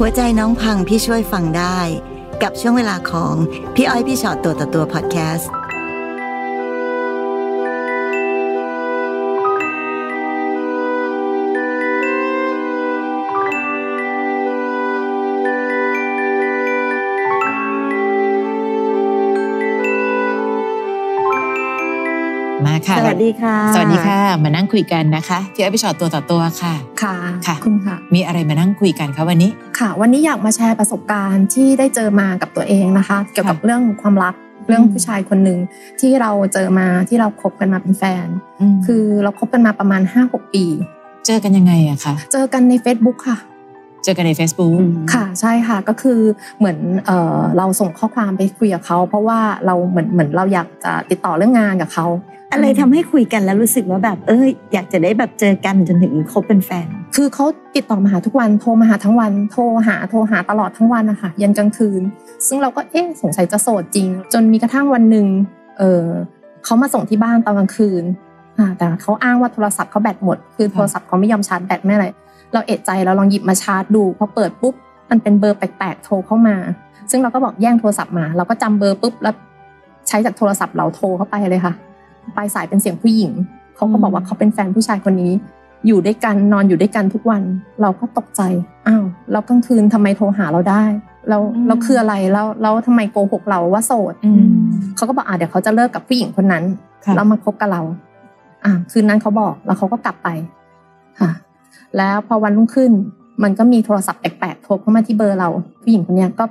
หัวใจน้องพังพี่ช่วยฟังได้ กับช่วงเวลาของพี่อ้อยพี่ชอตตัวต่อตัวพอดแคสต์ ค่ะสวัสดีค่ะ สวัสดีค่ะ มานั่งคุยกันนะคะที่อพิชอตตัวต่อตัวค่ะ ค่ะค่ะคุณค่ะ มีอะไรมานั่งคุยกันคะวันนี้ ค่ะ วันนี้อยากมาแชร์ประสบการณ์ที่ได้เจอมากับตัวเองนะคะ เกี่ยวกับค่ะเรื่องความรักเรื่องอืมผู้ชายคนหนึ่งที่เราเจอมาที่เราคบกันมาเป็นแฟนมคือเราคบกันมาประมาณ5-6ปี เจอกันยังไงอะคะเจอกันใน Facebook ค่ะเจอกันใน Facebook ค่ะใช่ค่ะก็คือเหมือนเออเราส่งข้อความไปคุยกับเขา เพราะว่าเราเหมือนเหมือนเราอยากจะติดต่อเรื่องงานกับเขา อะไรทำให้คุยกันแล้วรู้สึกว่าแบบเอ้ยอยากจะได้แบบเจอกันจนถึงคบเป็นแฟน คือเขาติดต่อมาหาทุกวันโทรมาหาทั้งวัน โทรหาโทรหาตลอดทั้งวันนะคะยันกลางคืน ซึ่งเราก็เอ๊ะสงสัยจะโสดจริง จนมีกระทั่งวันหนึ่งเออเขามาส่งที่บ้านตอนกลางคืนอ่าแต่เขาอ้างว่าโทรศัพท์เขาแบตหมด คือโทรศัพท์เขาไม่ยอมชาร์จแบตไม่อะไรเราเอะใจเราลองหยิบมาชาร์จดูพอเปิดปุ๊บมันเป็นเบอร์แปลกๆโทรเข้ามา ซึ่งเราก็บอกแย่งโทรศัพท์มา เราก็จำเบอร์ปุ๊บแล้วใช้จากโทรศัพท์เราโทรเข้าไปเลยค่ะ ปลายสายเป็นเสียงผู้หญิงเขาก็บอกว่าเขาเป็นแฟนผู้ชายคนนี้ อยู่ด้วยกันนอนอยู่ด้วยกันทุกวัน เราก็ตกใจอ้าวแล้วกลางคืนทำไมโทรหาเราได้เราอืมเราคืออะไรแล้วแล้วทำไมโกหกเราว่าโสดอืมเขาก็บอกอ่าเดี๋ยวเขาจะเลิกกับผู้หญิงคนนั้นค่ะแล้วมาคบกับเรา อ่าคืนนั้นเขาบอกแล้วเขาก็กลับไปค่ะ แล้วพอวันรุ่งขึ้น มันก็มีโทรศัพท์แปลกๆโทรเข้ามาที่เบอร์เรา ผู้หญิงคนเนี้ยก็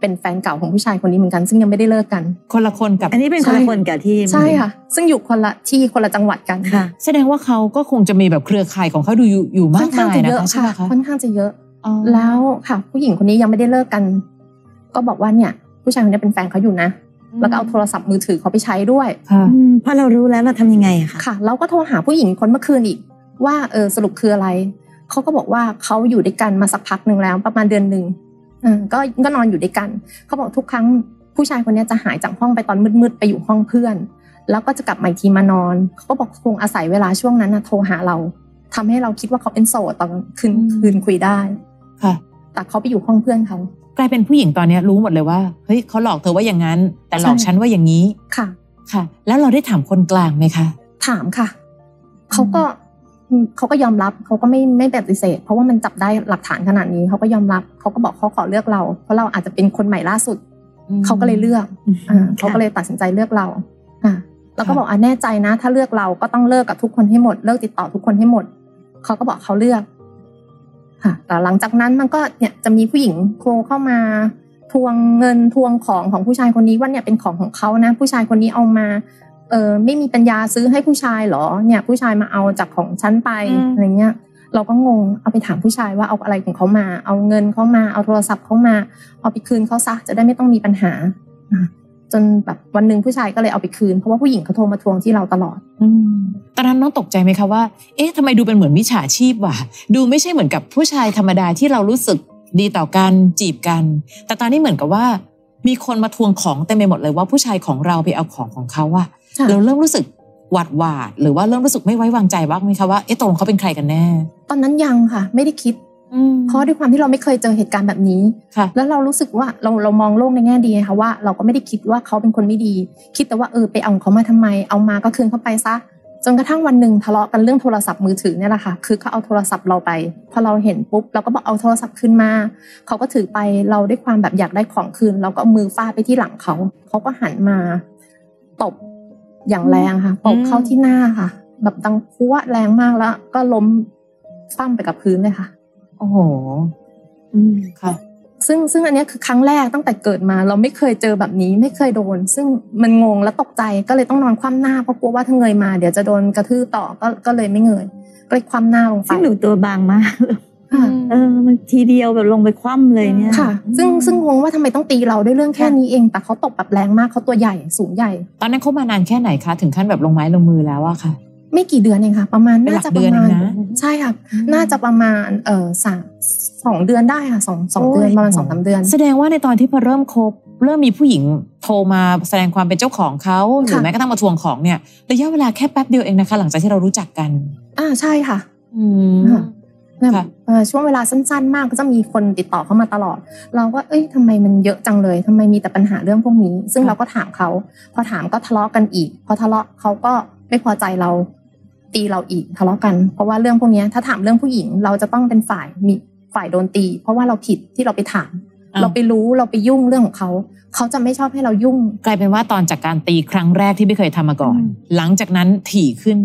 เป็นแฟนเก่าของผู้ชายคนนี้เหมือนกัน ซึ่งยังไม่ได้เลิกกัน คนละคนกับ อันนี้เป็นคนละคนกับที่ใช่ค่ะ ซึ่งอยู่คนละที่คนละจังหวัดกันค่ะ แสดงว่าเขาก็คงจะมีแบบเครือข่ายของเขาดูอยู่อยู่ค่มาอกนข้างมายจะนะเยอะคะใช่ไหมค่ะคะค่อนข้างจะเยอะอ๋อแล้วค่ะผู้หญิงคนนี้ยังไม่ได้เลิกกัน ก็บอกว่าเนี่ย ผู้ชายคนนี้เป็นแฟนเขาอยู่นะแล้วก็เอาโทรศัพท์มือถือเขาไปใช้ด้วยค่ะอืมพอเรารู้แล้วเราทำยังไงอะคะค่ะ เราก็โทรหาผู้หญิงคนเมื่อคืนอีก ว่าเออสรุปคืออะไรเขาก็บอกว่าเขาอยู่ด้วยกันมาสักพักหนึ่งแล้วประมาณเดือนหนึ่งอ่า ก็ก็นอนอยู่ด้วยกัน เขาบอกทุกครั้งผู้ชายคนเนี้ยจะหายจากห้องไปตอนมืดๆไปอยู่ห้องเพื่อน แล้วก็จะกลับมาอีกทีมานอน เขาก็บอกคงอาศัยเวลาช่วงนั้นนะโทรหาเราทำให้เราคิดว่าเขาเป็นโสดตอนคืนอืมคืนคุยได้ค่ะแต่เขาไปอยู่ห้องเพื่อนเขากลายเป็นผู้หญิงตอนเนี้ยรู้หมดเลยว่าเฮ้ยเขาหลอกเธอว่าอย่างนั้น แต่หลอกใช่ฉันว่าอย่างนี้ค่ะ ค่ะ แล้วเราได้ถามคนกลางไหมคะ ถามค่ะเขาก็อืม เขาก็ยอมรับเขาก็ไม่ไม่ปฏิเสธ เพราะว่ามันจับได้หลักฐานขนาดนี้เขาก็ยอมรับเขาก็บอกเขาขอเลือกเรา เพราะเราอาจจะเป็นคนใหม่ล่าสุดอืมเขาก็เลยเลือกอ่าเขาก็เลยตัดสินใจเลือกเราอ่าแล้วก็บอกอะแน่ใจนะ ถ้าเลือกเราก็ต้องเลิกกับทุกคนให้หมด เลิกติดต่อทุกคนให้หมดเขาก็บอกเขาเลือกค่ะแต่หลังจากนั้นมันก็เนี่ยจะมีผู้หญิงโทรเข้ามา ทวงเงินทวงของของผู้ชายคนนี้ว่าเนี่ยเป็นของของเขานะ ผู้ชายคนนี้เอามา เออไม่มีปัญญาซื้อให้ผู้ชายเหรอ เนี่ย ผู้ชายมาเอาจากของฉันไปอืมอะไรเงี้ย เราก็งงเอาไปถามผู้ชายว่าเอาอะไรของเขามา เอาเงินเขามาเอาโทรศัพท์เขามาเอาไปคืนเขาซะจะได้ไม่ต้องมีปัญหาอะจนแบบวันหนึ่งผู้ชายก็เลยเอาไปคืน เพราะว่าผู้หญิงเขาโทรมาทวงที่เราตลอดอืมตอนนั้นน้องตกใจไหมคะว่า เอ๊ะทำไมดูเป็นเหมือนมิจฉาชีพว่ะดูไม่ใช่เหมือนกับผู้ชายธรรมดาที่เรารู้สึกดีต่อกันจีบกัน แต่ตอนนี้เหมือนกับว่า มีคนมาทวงของเต็มไปหมดเลยว่าผู้ชายของเราไปเอาของของเขาอะค่ะ เราเริ่มรู้สึกหวาดหวาดหรือว่าเริ่มรู้สึกไม่ไว้วางใจบ้างไหมคะว่าเอ๊ะตกลงเขาเป็นใครกันแน่ ตอนนั้นยังค่ะ ไม่ได้คิดอืมเพราะด้วยความที่เราไม่เคยเจอเหตุการณ์แบบนี้ค่ะแล้วเรารู้สึกว่าเราเรามองโลกในแง่ดีไงค่ะว่าเราก็ไม่ได้คิดว่าเขาเป็นคนไม่ดี คิดแต่ว่าเออไปเอาของเขามาทำไม เอามาก็คืนเขาไปซะจนกระทั่งวันหนึ่งทะเลาะกันเรื่องโทรศัพท์มือถือเนี่ยแหละค่ะ คือเขาเอาโทรศัพท์เราไป พอเราเห็นปุ๊บเราก็บอกเอาโทรศัพท์คืนมา เขาก็ถือไปเราด้วยความแบบอยากได้ของคืน เราก็เอามือฟาดไปที่หลังเขา เขาก็หันมาตบ อย่างแรงค่ะตบเข้าที่หน้าค่ะ แบบดังพัวแรงมากแล้ว ก็ล้มฟั่มไปกับพื้นเลยค่ะ โอ้โหอืมค่ะ ซึ่งซึ่งอันเนี้ยคือครั้งแรกตั้งแต่เกิดมา เราไม่เคยเจอแบบนี้ไม่เคยโดน ซึ่งมันงงและตกใจก็เลยต้องนอนคว่ำหน้าเพราะกลัวว่าถ้าเงยมาเดี๋ยวจะโดนกระทืบต่อก็ก็เลยไม่เงยก็เลยคว่ำหน้าลงไปซึ่งหนูตัวบางมากค่ะ เออมันทีเดียวแบบลงไปคว่ำเลยเนี่ยค่ะ ซึ่งซึ่งงงว่าทำไมต้องตีเราด้วยเรื่องแค่นี้เอง แต่เขาตบแบบแรงมากเขาตัวใหญ่สูงใหญ่ ตอนนั้นเขามานานแค่ไหนคะ ถึงขั้นแบบลงไม้ลงมือแล้วอะค่ะ ไม่กี่เดือนเองค่ะ ประมาณเป็นหลัน่ากจะปเดือนระมาณเองนะใช่ค่ะ น่าจะประมาณเออสามสองเดือนได้ค่ะสองสองโอ้ยเดือนประมาณสองสามเดือน แสดงว่าในตอนที่พอเริ่มคบเริ่มมีผู้หญิงโทรมาแสดงความเป็นเจ้าของเขาหรือค่ะแม้กระทั่งมาทวงของเนี่ยระยะเวลาแค่แป๊บเดียวเองนะคะ หลังจากที่เรารู้จักกัน อ่าใช่ค่ะ อืมค่ะ แบบค่ะเอ่อช่วงเวลาสั้นๆ มากก็จะมีคนติดต่อเข้ามาตลอด เราก็เอ้ยทำไมมันเยอะจังเลยทำไมมีแต่ปัญหาเรื่องพวกนี้ ซึ่งค่ะเราก็ถามเขาพอถามก็ทะเลาะกันอีก พอทะเลาะเขาก็ไม่พอใจเราตีเราอีกทะเลาะกัน เพราะว่าเรื่องพวกเนี้ยถ้าถามเรื่องผู้หญิง เราจะต้องเป็นฝ่ายมีฝ่ายโดนตี เพราะว่าเราผิดที่เราไปถามอ้าวเราไปรู้เราไปยุ่งเรื่องของเขาเขาจะไม่ชอบให้เรายุ่ง กลายเป็นว่าตอนจากการตีครั้งแรกที่ไม่เคยทำมาก่อนอืมหลังจากนั้นถี่ขึ้น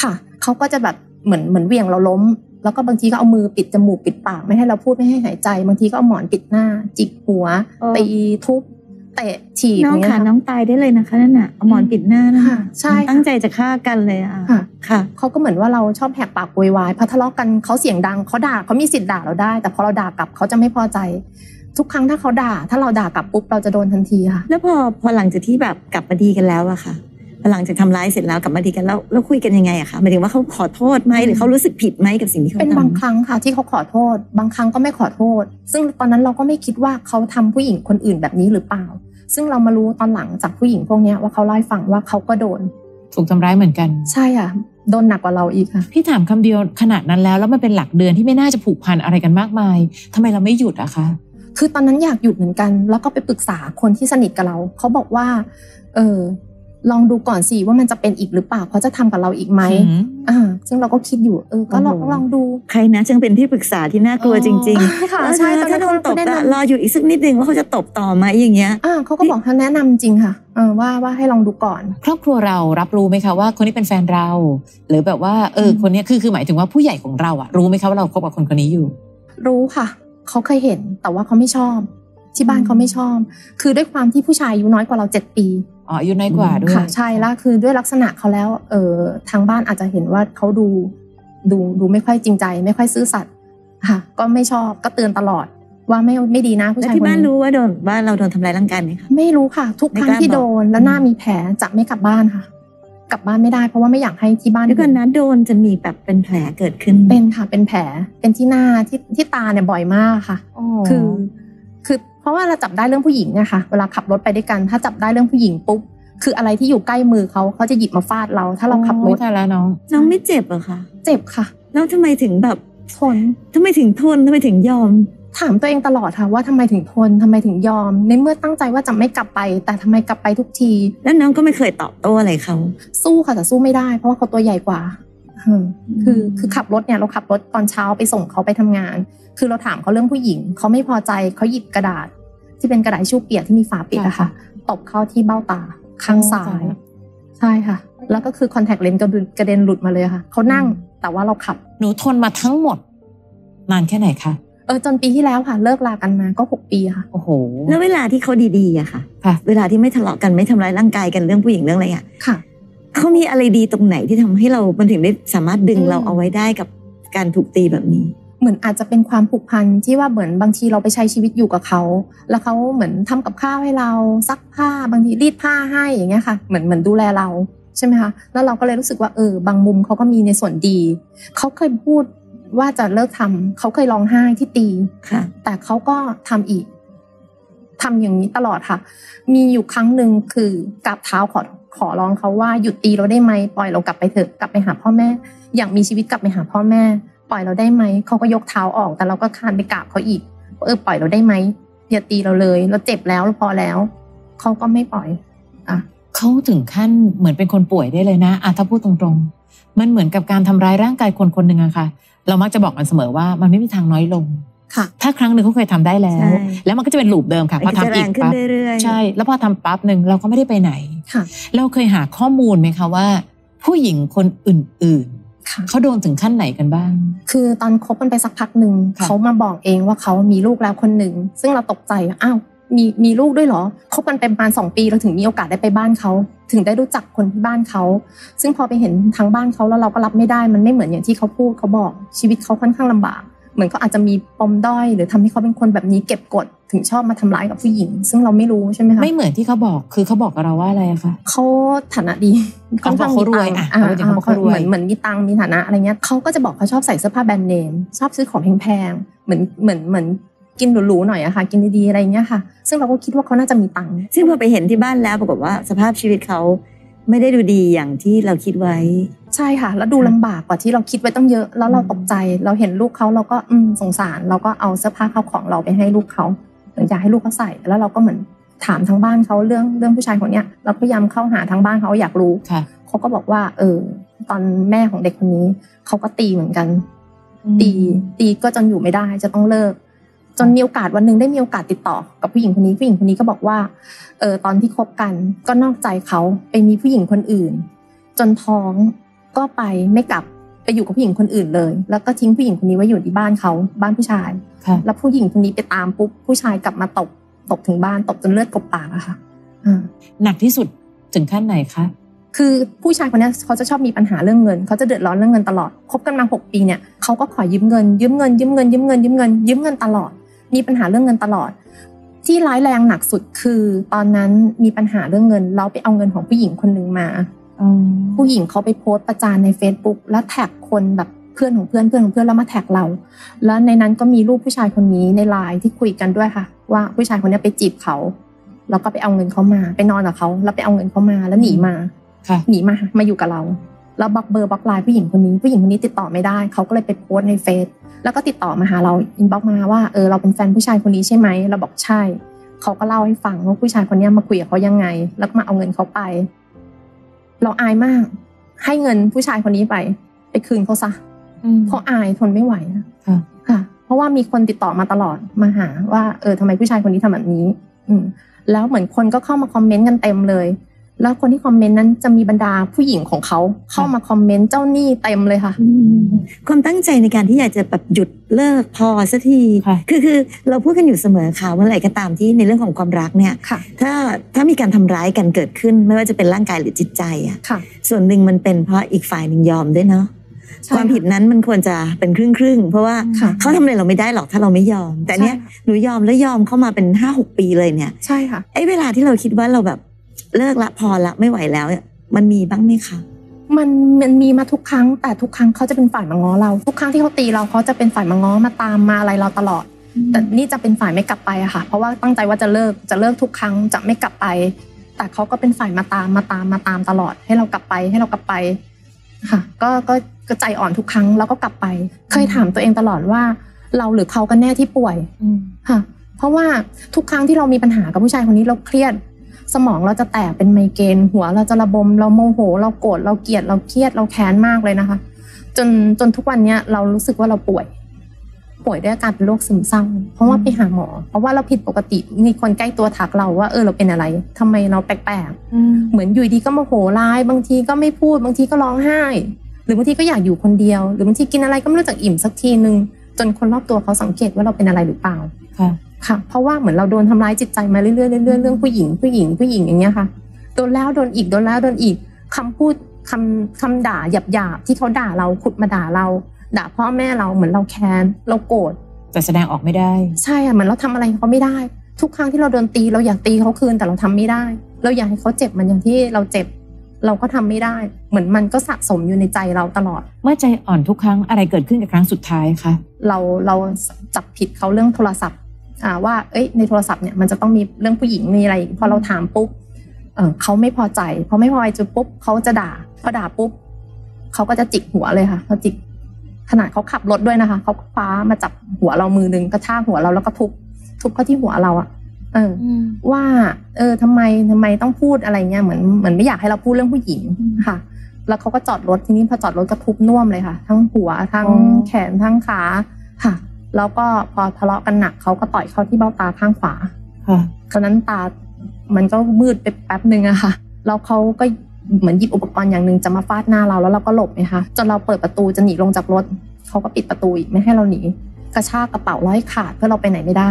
ค่ะเขาก็จะแบบเหมือนเหมือนเหวี่ยงเราล้ม แล้วก็บางทีก็เอามือปิดจมูกปิดปากไม่ให้เราพูดไม่ให้หายใจ บางทีก็เอาหมอนปิดหน้า จิกหัวเออตีทุบเตะถีบน้องย่าเยขาค่ะน้องตายได้เลยนะคะนั่นน่ะเอาหมอนปิดหน้านะค่ะใช่ค่ะตั้งใจจะฆ่ากันเลยอะค่ะค่ะเขาก็เหมือนว่าเราชอบแหกปากโวยวายพอทะเลาะกันเขาเสียงดังเขาด่าเขามีสิทธิ์ด่าเราได้ แต่พอเราด่ากลับเขาจะไม่พอใจ ทุกครั้งถ้าเขาด่า ถ้าเราด่ากลับปุ๊บเราจะโดนทันทีค่ะ แล้วพอพอหลังจากที่แบบกลับมาดีกันแล้วอะค่ะพอ หลังจากทำร้ายเสร็จแล้วกลับมาดีกันแล้วแล้วคุยกันยังไงอะคะหมายถึงว่าเขาขอโทษไหมหรือเขารู้สึกผิดไหมกับสิ่งที่เขาเป็นทำบางครั้งค่ะที่เขาขอโทษ บางครั้งก็ไม่ขอโทษ ซึ่งตอนนั้นเราก็ไม่คิดว่าเขาทำผู้หญิงคนอื่นแบบนี้หรือเปล่า ซึ่งเรามารู้ตอนหลังจากผู้หญิงพวกเนี้ยว่าเขาเล่าให้ฟังว่าเขาก็โดน ถูกทำร้ายเหมือนกัน ใช่อะโดนหนักกว่าเราอีกค่ะพี่ถามคำเดียวขนาดนั้นแล้วแล้วมันเป็นหลักเดือนที่ไม่น่าจะผูกพันอะไรกันมากมายทำไมเราไม่หยุดอะคะคือตอนนั้นอยากหยุดเหมือนกัน แล้วก็ไปปรึกษาคนที่สนิทกับเรา เขาบอกว่า เออ ลองดูก่อนสิว่ามันจะเป็นอีกหรือเปล่าเขาจะทำกับเราอีกไหมอืมอ่า ซึ่งเราก็คิดอยู่เออก็ลองโอ้โหลองดู ใครนะจึงเป็นที่ปรึกษาที่น่ากลัวจริงๆค่ะแล้วใช่ตอนถ้านั้นโดนตบเขาแนะอะนำรออยู่อีกสักนิดนึงว่าเขาจะตบต่อไหมอย่างเงี้ยอ่าเขาก็บอกเขาแนะนำจริงค่ะเออว่าว่าให้ลองดูก่อน ครอบครัวเรารับรู้ไหมคะว่าคนนี้เป็นแฟนเรา หรือแบบว่าเออคนเนี้ยคือคือหมายถึงว่าผู้ใหญ่ของเราอะรู้ไหมคะว่าเราคบกับคนคนนี้อยู่ รู้ค่ะเขาเคยเห็นแต่ว่าเขาไม่ชอบ ที่บ้านเขาไม่ชอบ คือด้วยความที่ผู้ชายอายุน้อยกว่าเราเจ็ดปี อ๋ออายุน้อยกว่าด้วยค่ะใช่แล้วคือด้วยลักษณะเขาแล้วเออทางบ้านอาจจะเห็นว่าเขาดูดูดูไม่ค่อยจริงใจ ไม่ค่อยซื่อสัตย์ค่ะ ก็ไม่ชอบก็เตือนตลอดว่าไม่ไม่ดีนะผู้แล้วชายที่คนบ้านนี้รู้ว่าโดนว่าเราโดนทำร้ายร่างกายไหมคะไม่รู้ค่ะ ทุกครั้งไม่กล้าที่บอกโดนแล้วหน้ามีแผลจะไม่กลับบ้านค่ะ กลับบ้านไม่ได้เพราะว่าไม่อยากให้ที่บ้านเดี๋ยวก่อนนะโดนจะมีแบบเป็นแผลเกิดขึ้นเป็นค่ะเป็นแผลเป็นที่หน้าที่ที่ตาเนี่ยบ่อยมากค่ะคือคือ เพราะว่าเราจับได้เรื่องผู้หญิงเนี่ยค่ะเวลาขับรถไปด้วยกัน ถ้าจับได้เรื่องผู้หญิงปุ๊บคืออะไรที่อยู่ใกล้มือเขาเขาจะหยิบมาฟาดเรา ถ้าเราขับรโอ้ยถตายแล้วน้อง น้องไม่เจ็บเหรอคะเจ็บค่ะ แล้วทำไมถึงแบบทนทำไมถึงทนทำไมถึงยอม ถามตัวเองตลอดค่ะว่าทำไมถึงทนทำไมถึงยอม ในเมื่อตั้งใจว่าจะไม่กลับไป แต่ทำไมกลับไปทุกที แล้วน้องก็ไม่เคยตอบโต้อะไรเขาสู้ค่ะแต่สู้ไม่ได้ เพราะว่าเขาตัวใหญ่กว่าอืม คือคือขับรถเนี่ยเราขับรถตอนเช้าไปส่งเขาไปทำงาน คือเราถามเขาเรื่องผู้หญิง เขาไม่พอใจเขาหยิบกระดาษ ที่เป็นกระดาษทิชชู่เปียกที่มีฝาปิดอะค่ะตบเข้าที่เบ้าตาข้างซ้ายใช่ค่ะ แล้วก็คือคอนแทคเลนส์กระเด็นกระเด็นหลุดมาเลยค่ะเขานั่งแต่ว่าเราขับ หนูทนมาทั้งหมด นานแค่ไหนคะเออจนปีที่แล้วค่ะเลิกลากันมาก็หกปีค่ะโอ้โหแล้วเวลาที่เขาดีๆอะค่ะค่ะเวลาที่ไม่ทะเลาะกันไม่ทำร้ายร่างกายกันเรื่องผู้หญิงเรื่องอะไรอะค่ะ เขามีอะไรดีตรงไหนที่ทำให้เรา มันถึงได้สามารถดึงอืมเราเอาไว้ได้กับการถูกตีแบบนี้ เหมือนอาจจะเป็นความผูกพันที่ว่าเหมือนบางทีเราไปใช้ชีวิตอยู่กับเขา แล้วเขาเหมือนทำกับข้าวให้เราซักผ้าบางทีรีดผ้าให้อย่างเงี้ยค่ะ เหมือนเหมือนดูแลเราใช่ไหมคะแล้วเราก็เลยรู้สึกว่าเออบางมุมเขาก็มีในส่วนดีเขาเคยพูดว่าจะเลิกทำเขาเคยร้องไห้ที่ตีค่ะ แต่เขาก็ทำอีกทำอย่างนี้ตลอดค่ะ มีอยู่ครั้งหนึ่งคือกราบเท้าขอ ขอร้องเขาว่าหยุดตีเราได้ไหมปล่อยเรากลับไปเถอะกลับไปหาพ่อแม่ อยากมีชีวิตกลับไปหาพ่อแม่ ปล่อยเราได้ไหมเขาก็ยกเท้าออก แต่เราก็คานไปกราบเขาอีกเออปล่อยเราได้ไหมอย่าตีเราเลย เราเจ็บแล้วเราพอแล้วเขาก็ไม่ปล่อยอะเขาถึงขั้นเหมือนเป็นคนป่วยได้เลยนะอะถ้าพูดตรงๆ มันเหมือนกับการทำร้ายร่างกายคนคนหนึ่งอะค่ะ เรามักจะบอกกันเสมอว่ามันไม่มีทางน้อยลง ถ้าครั้งหนึ่งเขาเคยทำได้แล้วใช่แล้วมันก็จะเป็นลูปเดิมค่ะพอมันจะทำแรอีกงขึ้นปั๊บเรื่อยๆใช่ แล้วพอทำปั๊บหนึ่งเราก็ไม่ได้ไปไหนค่ะเราเคยหาข้อมูลไหมคะว่า ผู้หญิงคนอื่นค่ะๆเขาโดนถึงขั้นไหนกันบ้าง คือตอนคบกันไปสักพักหนึ่งค่ะเขามาบอกเองว่าเขามีลูกแล้วคนหนึ่งซึ่งเราตกใจว่าอ้าวมีมีลูกด้วยเหรอคบกันไปประมาณสองปีเราถึงมีโอกาสได้ไปบ้านเขา ถึงได้รู้จักคนที่บ้านเขา ซึ่งพอไปเห็นทางบ้านเขาแล้วเราก็รับไม่ได้มันไม่เหมือนอย่างที่เขาพูดเขาบอกชีวิตเขาค่อนข้างลำบาก เหมือนเขาอาจจะมีปมด้อย หรือทำให้เขาเป็นคนแบบนี้เก็บกดถึงชอบมาทำร้ายกับผู้หญิง ซึ่งเราไม่รู้ใช่ไหมคะไม่เหมือนที่เขาบอกคือเขาบอกกับเราว่าอะไรอะคะเขาฐานะดีเขาบอกเขารวยอะอ่าเอาไปถึงเขาบอกเขารวยเหมือนเหมือนมีตังค์มีฐานะอะไรเงี้ยเขาก็จะบอกเขาชอบใส่เสื้อผ้าแบรนด์เนมชอบซื้อของแพงๆเหมือนเหมือนเหมือนกินหรูๆหน่อยอะค่ะ กินดีๆอะไรเงี้ยค่ะ ซึ่งเราก็คิดว่าเขาน่าจะมีตังค์ซึ่งพอไปเห็นที่บ้านแล้วปรากฏว่าสภาพชีวิตเขาไม่ได้ดูดีอย่างที่เราคิดไว้ ใช่ค่ะ แล้วดูลำบากกว่าที่เราคิดไว้ตั้งเยอะ แล้วเราตกใจ เราเห็นลูกเขาเราก็อืมสงสาร เราก็เอาเสื้อผ้าเข้าของเราไปให้ลูกเขาเหมือนอยากให้ลูกเขาใส่ แล้วเราก็เหมือนถามทางบ้านเขาเรื่องเรื่องผู้ชายคนเนี้ยเราพยายามเข้าหาทางบ้านเขาอยากรู้ค่ะเขาก็บอกว่า เออ ตอนแม่ของเด็กคนนี้เขาก็ตีเหมือนกัน ตีตีก็จนอยู่ไม่ได้จะต้องเลิก จนมีโอกาสวันหนึ่งได้มีโอกาสติดต่อ กับผู้หญิงคนนี้ผู้หญิงคนนี้ก็บอกว่า เออตอนที่คบกันก็นอกใจเขาไปมีผู้หญิงคนอื่น จนท้อง ก็ไปไม่กลับไปอยู่กับผู้หญิงคนอื่นเลย แล้วก็ทิ้งผู้หญิงคนนี้ไว้อยู่ที่บ้านเขาบ้านผู้ชายค่ะแล้วผู้หญิงคนนี้ไปตามปุ๊บผู้ชายกลับมาตบตบถึงบ้านตบจนเลือดกบปากอะค่ะอ่าหนักที่สุดถึงขั้นไหนคะคือผู้ชายคนเนี้ยเขาจะชอบมีปัญหาเรื่องเงินเขาจะเดือดร้อนเรื่องเงินตลอดคบกันมาหกปีเนี่ยเขาก็ขอยืมเงินยืมเงินยืมเงินยืมเงินยืมเงินยืมเงินตลอด มีปัญหาเรื่องเงินตลอด ที่ร้ายแรงหนักสุดคือ ตอนนั้นมีปัญหาเรื่องเงิน เราไปเอาเงินของผู้หญิงคนหนึ่งมา ผู้หญิงเขาไปโพสต์ประจานใน Facebook แล้วแท็กคนแบบเพื่อนของเพื่อนเพื่อนของเพื่อนแล้วมาแท็กเรา แล้วในนั้นก็มีรูปผู้ชายคนนี้ในไลน์ที่คุยกันด้วยค่ะ ว่าผู้ชายคนนี้ไปจีบเขาแล้วก็ไปเอาเงินเขามา ไปนอนกับเขาแล้วไปเอาเงินเขามาแล้วหนีมาค่ะหนีมามาอยู่กับเราแล้วบล็อกเบอร์บล็อกไลน์ผู้หญิงคนนี้ผู้หญิงคนนี้ติดต่อไม่ได้เขาก็เลยไปโพสต์ในเฟซแล้วก็ติดต่อมาหาเรา inbox มาว่าเออเราเป็นแฟนผู้ชายคนนี้ใช่ไหมเราบอกใช่เขาก็เล่าให้ฟังว่าผู้ชายคนนี้มาคุยกับเขายังไง แล้วก็มาเอาเงินเขาไป เราอายมาก ให้เงินผู้ชายคนนี้ไป ไปคืนเขาซะเพราะอายทนไม่ไหวอะค่ะค่ะ เพราะว่ามีคนติดต่อมาตลอดมาหา ว่าเออทำไมผู้ชายคนนี้ทำแบบนี้ อืมแล้วเหมือนคนก็เข้ามาคอมเมนต์กันเต็มเลย แล้วคนที่คอมเมนต์นั้นจะมีบรรดาผู้หญิงของเขาเข้ามาคอมเมนต์เจ้าหนี้เต็มเลยค่ะ ความตั้งใจในการที่อยากจะแบบหยุดเลิกพอสักทีค่ะคือคือเราพูดกันอยู่เสมอค่ะว่าอะไรก็ตามที่ในเรื่องของความรักเนี่ยค่ะถ้าถ้ามีการทำร้ายกันเกิดขึ้น ไม่ว่าจะเป็นร่างกายหรือจิตใจอะค่ะส่วนหนึ่งมันเป็นเพราะอีกฝ่ายหนึ่งยอมด้วยเนาะใช่ความผิดนั้นมันควรจะเป็นครึ่งครึ่งๆเพราะว่าค่ะเขาทำอะไรเราไม่ได้หรอกถ้าเราไม่ยอม แต่เนี้ยหนูยอมแล้วยอมเข้ามาเป็นห้าหกปีเลยเนี่ยใช่ค่ะไอ้เวลาที่เราคิดว่าเราแบบ เลิกละพอละไม่ไหวแล้วเนี่ยมันมีบ้างไหมคะมันมันมีมาทุกครั้ง แต่ทุกครั้งเขาจะเป็นฝ่ายมาง้อเรา ทุกครั้งที่เขาตีเราเขาจะเป็นฝ่ายมาง้อมาตามมาอะไรเราตลอด แต่นี่จะเป็นฝ่ายไม่กลับไปอะค่ะ เพราะว่าตั้งใจว่าจะเลิกจะเลิกทุกครั้งจะไม่กลับไป แต่เขาก็เป็นฝ่ายมาตามมาตามมาตามตลอด ให้เรากลับไปให้เรากลับไปค่ะ ก็ก็ก็ใจอ่อนทุกครั้งแล้วก็กลับไป เคยถามตัวเองตลอดว่า เราหรือเขากันแน่ที่ป่วยค่ะ เพราะว่าทุกครั้งที่เรามีปัญหากับผู้ชายคนนี้เราเครียด สมองเราจะแตกเป็นไมเกรนหัวเราจะระบมเราโมโห เราโกรธเราเกลียดเราเครียดเราแค้นมากเลยนะคะ จนจนทุกวันเนี้ยเรารู้สึกว่าเราป่วย ป่วยด้วยอาการเป็นโรคซึมเศร้า เพราะว่าไปหาหมอ เพราะว่าเราผิดปกติมีคนใกล้ตัวทักเราว่าเออเราเป็นอะไรทำไมเราแปลกๆเหมือนอยู่ดีก็โมโหร้ายบางทีก็ไม่พูดบางทีก็ร้องไห้ หรือบางทีก็อยากอยู่คนเดียว หรือบางทีกินอะไรก็ไม่รู้จักอิ่มสักทีนึงจนคนรอบตัวเขาสังเกตว่าเราเป็นอะไรหรือเปล่า ค่ะค่ะ เพราะว่าเหมือนเราโดนทำร้ายจิตใจมาเรื่อยๆเรื่อยๆเรื่องผู้หญิงผู้หญิงผู้หญิงอย่างเงี้ยค่ะโดนแล้วโดนอีกโดนแล้วโดนอีกคำพูดคำคำด่าหยาบหยาบๆที่เขาด่าเราขุดมาด่าเรา ด่าพ่อแม่เราเหมือนเราแค้นเราโกรธแต่แสดงออกไม่ได้ ใช่อะเหมือนเราทำอะไรเขาไม่ได้ ทุกครั้งที่เราโดนตีเราอยากตีเขาคืนแต่เราทำไม่ได้ เราอยากให้เขาเจ็บเหมันอย่างที่เราเจ็บ เราก็ทำไม่ได้ เหมือนมันก็สะสมอยู่ในใจเราตลอด เมื่อใจอ่อนทุกครั้งอะไรเกิดขึ้นกับครั้งสุดท้ายคะเราเราจับผิดเขาเรื่องโทรศัพท์อ่า ว่าเอ้ยในโทรศัพท์เนี่ยมันจะต้องมีเรื่องผู้หญิงมีอะไรพอเราถามปุ๊บเออเขาไม่พอใจพอไม่พอใจจนปุ๊บเขาจะด่าพอด่าปุ๊บเขาก็จะจิกหัวเลยค่ะเขาจิกขนาดเขาขับรถด้วยนะคะเขาคว้ามาจับหัวเรามือหนึ่งกระชากหัวเราแล้วก็ทุบทุบเข้าที่หัวเราอะเออว่า เออทำไมทำไมต้องพูดอะไรเงี้ยเหมือนเหมือนไม่อยากให้เราพูดเรื่องผู้หญิงค่ะ แล้วเขาก็จอดรถทีนี้พอจอดรถก็ทุบน่วมเลยค่ะ ทั้งหัวทั้งอ๋อแขนทั้งขาค่ะ แล้วก็พอทะเลาะกันหนักเขาก็ต่อยเข้าที่เบ้าตาข้างขวาค่ะตอนนั้นตามันก็มืดไปแป๊บหนึ่งอะค่ะแล้วเขาก็เหมือนหยิบอุปกรณ์อย่างหนึ่งจะมาฟาดหน้าเราแล้วเราก็หลบไหมคะจนเราเปิดประตูจะหนีลงจากรถเขาก็ปิดประตูอีกไม่ให้เราหนีกระชากกระเป๋าเราให้ขาดเพื่อเราไปไหนไม่ได้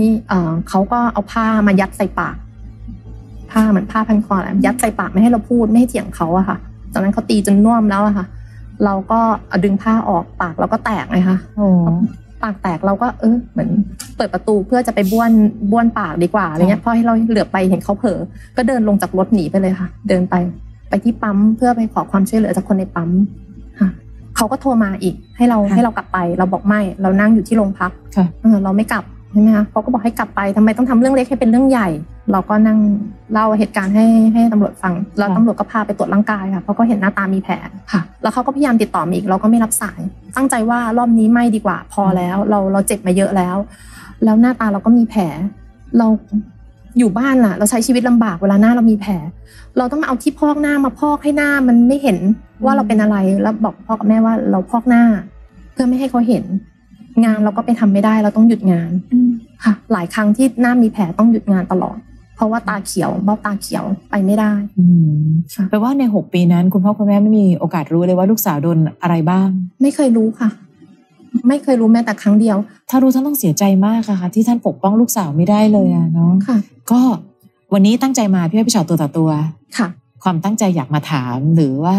นี่เอ่อเขาก็เอาผ้ามายัดใส่ปาก ผ้าเหมือนผ้าพันคอแหละยัดใส่ปากไม่ให้เราพูดไม่ให้เถียงเขาอะค่ะตอนนั้นเขาตีจนน่วมแล้วอะค่ะ เราก็เอาดึงผ้าออกปากเราก็แตกไงคะโอ้ ปากแตกเราก็เออเหมือนเปิดประตูเพื่อจะไปบ้วนบ้วนปากดีกว่าอะไรเงี้ยเพราะให้เราเหลือบไปเห็นเขาเผลอก็เดินลงจากรถหนีไปเลยค่ะ เดินไปไปที่ปั๊มเพื่อไปขอความช่วยเหลือจากคนในปั๊มค่ะเขาก็โทรมาอีก ให้เราค่ะให้เรากลับไป เราบอกไม่ เรานั่งอยู่ที่โรงพักค่ะเออเราไม่กลับ ใช่ไหมคะเขาก็บอกให้กลับไปทำไมต้องทำเรื่องเล็กให้เป็นเรื่องใหญ่ เราก็นั่งเล่าเหตุการณ์ให้ให้ตำรวจฟัง แล้วค่ะตำรวจก็พาไปตรวจร่างกายค่ะเพราะก็เห็นหน้าตามีแผลค่ะ แล้วเขาก็พยายามติดต่อมาอีกเราก็ไม่รับสาย ตั้งใจว่ารอบนี้ไม่ดีกว่า พอแล้ว เราเราเจ็บมาเยอะแล้ว แล้วหน้าตาเราก็มีแผล เราอยู่บ้านล่ะ เราใช้ชีวิตลำบากเวลาหน้าเรามีแผล เราต้องมาเอาที่พอกหน้ามาพอกให้หน้ามันไม่เห็นว่าเราเป็นอะไรแล้วบอกพ่อกับแม่ว่าเราพอกหน้า เพื่อไม่ให้เขาเห็น งานเราก็ไปทำไม่ได้เราต้องหยุดงานค่ะ หลายครั้งที่หน้ามีแผลต้องหยุดงานตลอด เพราะว่าตาเขียวเบ้าตาเขียวไปไม่ได้อืมค่ะแปลว่าในหกปีนั้น คุณพ่อคุณแม่ไม่มีโอกาสรู้เลยว่าลูกสาวโดนอะไรบ้าง ไม่เคยรู้ค่ะ ไม่เคยรู้แม้แต่ครั้งเดียว ถ้ารู้ท่านต้องเสียใจมากอะค่ะ ที่ท่านปกป้องลูกสาวไม่ได้เลยอะเนาะค่ะก็วันนี้ตั้งใจมาพี่อ้อยพี่ชอตตัวต่อตัวค่ะ ความตั้งใจอยากมาถามหรือว่า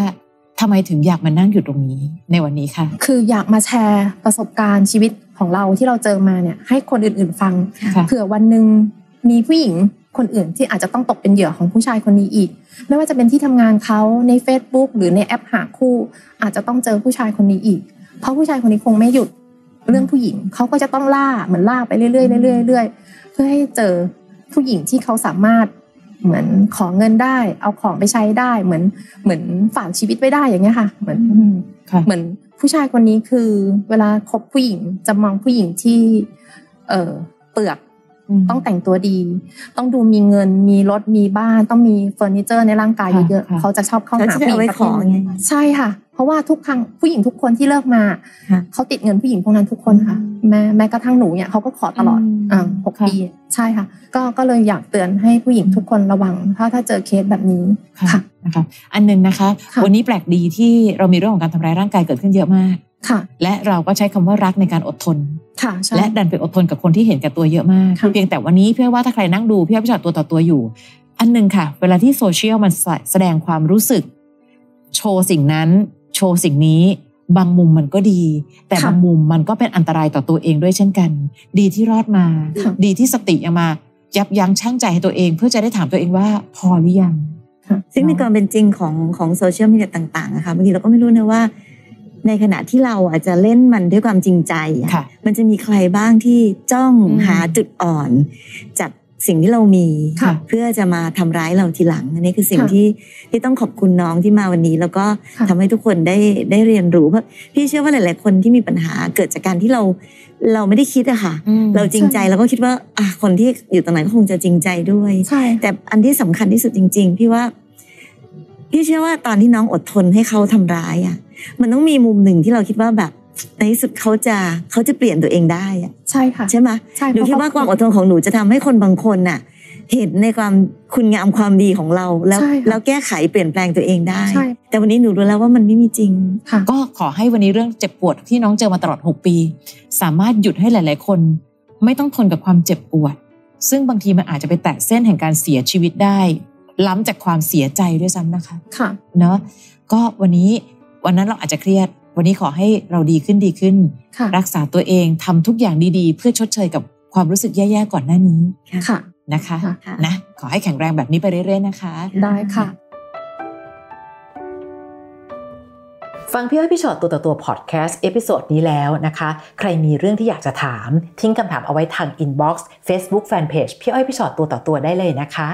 ทำไมถึงอยากมานั่งอยู่ตรงนี้ในวันนี้ค่ะคืออยากมาแชร์ประสบการณ์ชีวิตของเราที่เราเจอมาเนี่ยให้คนอื่นๆฟังค่ะเผื่อวันหนึ่งมีผู้หญิงคนอื่นที่อาจจะต้องตกเป็นเหยื่อของผู้ชายคนนี้อีก ไม่ว่าจะเป็นที่ทำงานเขาใน Facebook หรือในแอปหาคู่ อาจจะต้องเจอผู้ชายคนนี้อีก เพราะผู้ชายคนนี้คงไม่หยุดเรื่องผู้หญิงเขาก็จะต้องล่าเหมือนล่าไปเรื่อยๆเรื่อยๆเรื่อยๆเพื่อให้เจอผู้หญิงที่เขาสามารถ เหมือนขอเงินได้ เอาของไปใช้ได้ เหมือนเหมือนฝากชีวิตไว้ได้อย่างเงี้ยค่ะ เหมือนอืมค่ะเหมือนผู้ชายคนนี้คือ เวลาคบผู้หญิงจะมองผู้หญิงที่ เออเปลือก ต้องแต่งตัวดี ต้องดูมีเงินมีรถมีบ้าน ต้องมีเฟอร์นิเจอร์ในร่างกายค่ะเยอะค่ะๆเขาจะชอบเข้าเขาหาจะผู้หญิเอาไว้งประขอเภทไงนี้ใช่ค่ะ เพราะว่าทุกครั้งผู้หญิงทุกคนที่เลิกมาค่ะเขาติดเงินผู้หญิงพวกนั้นทุกคนค่ะ แม้แม้กระทั่งหนูเนี่ยเขาก็ขอตลอดอืมอ่าหกค่ะปีใช่ค่ะ ก็ก็เลยอยากเตือนให้ผู้หญิงทุกคนระวัง ถ้าถ้าเจอเคสแบบนี้ค่ะค่ะนะคะอันหนึ่งนะคะค่ะวันนี้แปลกดีที่เรามีเรื่องของการทำร้ายร่างกายเกิดขึ้นเยอะมาก ค่ะและเราก็ใช้คำว่ารักในการอดทนค่ะใช่และดันไปอดทนกับคนที่เห็นแก่ตัวเยอะมากค่ะเพียงแต่วันนี้เพื่อว่าถ้าใครนั่งดูพี่อ้อยพี่ชอตตัวต่อตัวอยู่ อันหนึ่งค่ะ เวลาที่โซเชียลมันแสดงความรู้สึก โชว์สิ่งนั้นโชว์สิ่งนี้บางมุมมันก็ดี แต่ค่ะบางมุมมันก็เป็นอันตรายต่อตัวเองด้วยเช่นกัน ดีที่รอดมาค่ะดีที่สติยังมายับยั้งชั่งใจให้ตัวเอง เพื่อจะได้ถามตัวเองว่าพอหรือยังซึ่งในความเป็นจริงของของโซเชียลมีเดียต่างๆนะคะบางทีเราก็ไม่รู้นะว่า ในขณะที่เราอาจจะเล่นมันด้วยความจริงใจอะค่ะมันจะมีใครบ้างที่จ้องอืมหาจุดอ่อน จากสิ่งที่เรามีค่ะเพื่อจะมาทำร้ายเราทีหลังอันนี้คือสิ่งค่ะที่ที่ต้องขอบคุณน้องที่มาวันนี้ แล้วก็ค่ะทำให้ทุกคนได้ได้เรียนรู้เพราะพี่เชื่อว่าหลาย ๆ คนที่มีปัญหาเกิดจากการที่เราเราไม่ได้คิดอะค่ะอืมเราจริงใจแล้วก็คิดว่าอะคนที่อยู่ตรงไหนก็คงจะจริงใจด้วยใช่แต่อันที่สำคัญที่สุดจริง ๆ พี่ว่าพี่เชื่อว่าตอนที่น้องอดทนให้เขาทำร้ายอะ มันต้องมีมุมหนึ่งที่เราคิดว่าแบบในที่สุดเขาจะเขาจะเปลี่ยนตัวเองได้อะใช่ค่ะใช่ไหมใช่หนูคิดว่าความอดทนของหนูจะทำให้คนบางคนน่ะ เห็นในความคุณงามความดีของเรา แล้วใช่ค่ะแล้วแก้ไขเปลี่ยนแปลงตัวเองได้ใช่แต่วันนี้หนูรู้แล้วว่ามันไม่มีจริงค่ะก็ขอให้วันนี้เรื่องเจ็บปวดที่น้องเจอมาตลอด 6 ปี สามารถหยุดให้หลาย ๆ คน ไม่ต้องทนกับความเจ็บปวด ซึ่งบางทีมันอาจจะไปแตะเส้นแห่งการเสียชีวิตได้ ล้ำจากความเสียใจด้วยซ้ำนะคะ ค่ะ เนาะก็วันนี้ วันนั้นเราอาจจะเครียด วันนี้ขอให้เราดีขึ้นดีขึ้นค่ะรักษาตัวเองทำทุกอย่างดีๆ เพื่อชดเชยกับความรู้สึกแย่ๆก่อนหน้านี้ค่ะนะคะค่ะนะขอให้แข็งแรงแบบนี้ไปเรื่อย ๆ นะคะ ได้ค่ะ ฟังพี่อ้อยพี่ฉอดตัวต่อตัว podcast episode นี้แล้วนะคะ ใครมีเรื่องที่อยากจะถาม ทิ้งคำถามเอาไว้ทาง inbox Facebook fanpage พี่อ้อยพี่ฉอดตัวต่อตัวได้เลยนะคะ